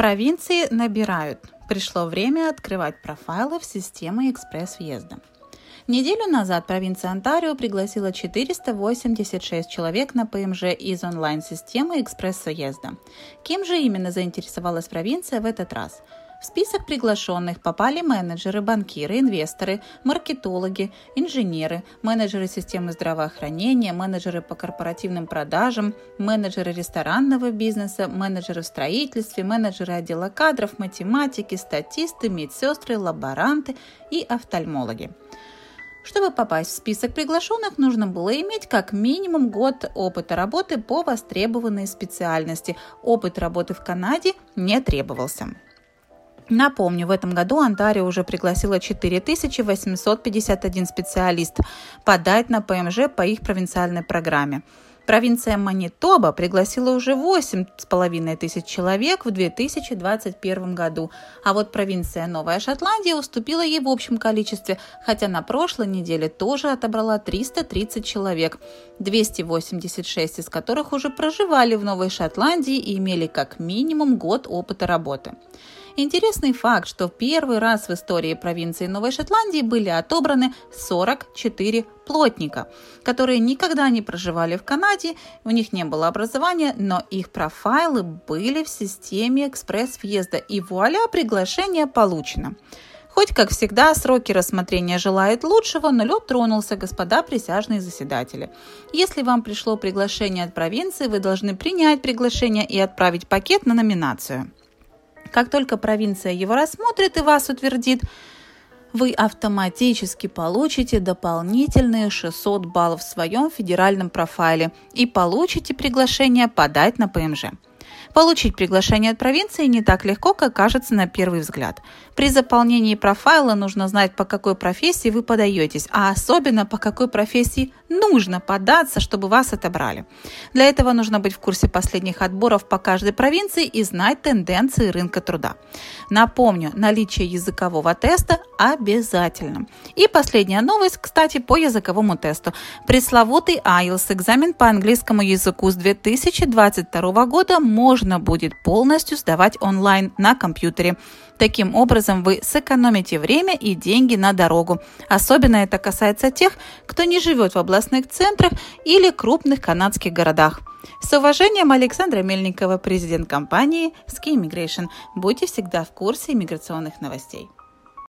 Провинции набирают. Пришло время открывать профайлы в систему экспресс-въезда. Неделю назад провинция Онтарио пригласила 486 человек на ПМЖ из онлайн-системы экспресс-въезда. Кем же именно заинтересовалась провинция в этот раз – в список приглашенных попали менеджеры, банкиры, инвесторы, маркетологи, инженеры, менеджеры системы здравоохранения, менеджеры по корпоративным продажам, менеджеры ресторанного бизнеса, менеджеры в строительстве, менеджеры отдела кадров, математики, статисты, медсестры, лаборанты и офтальмологи. Чтобы попасть в список приглашенных, нужно было иметь как минимум год опыта работы по востребованной специальности. Опыт работы в Канаде не требовался. Напомню, в этом году Онтарио уже пригласила 4851 специалист подать на ПМЖ по их провинциальной программе. Провинция Манитоба пригласила уже 8,5 тысяч человек в 2021 году, а вот провинция Новая Шотландия уступила ей в общем количестве, хотя на прошлой неделе тоже отобрала 330 человек, 286 из которых уже проживали в Новой Шотландии и имели как минимум год опыта работы. Интересный факт, что в первый раз в истории провинции Новой Шотландии были отобраны 44 плотника, которые никогда не проживали в Канаде, у них не было образования, но их профайлы были в системе экспресс-въезда, и вуаля, приглашение получено. Хоть, как всегда, сроки рассмотрения желают лучшего, но лед тронулся, господа присяжные заседатели. Если вам пришло приглашение от провинции, вы должны принять приглашение и отправить пакет на номинацию. Как только провинция его рассмотрит и вас утвердит, вы автоматически получите дополнительные 600 баллов в своем федеральном профайле и получите приглашение подать на ПМЖ. Получить приглашение от провинции не так легко, как кажется на первый взгляд. При заполнении профайла нужно знать, по какой профессии вы подаетесь, а особенно по какой профессии нужно податься, чтобы вас отобрали. Для этого нужно быть в курсе последних отборов по каждой провинции и знать тенденции рынка труда. Напомню, наличие языкового теста обязательно. И последняя новость, кстати, по языковому тесту. Пресловутый IELTS, экзамен по английскому языку с 2022 года, можно будет полностью сдавать онлайн на компьютере. Таким образом, вы сэкономите время и деньги на дорогу. Особенно это касается тех, кто не живет в областных центрах или крупных канадских городах. С уважением, Александра Мельникова, президент компании Ski Immigration. Будьте всегда в курсе иммиграционных новостей.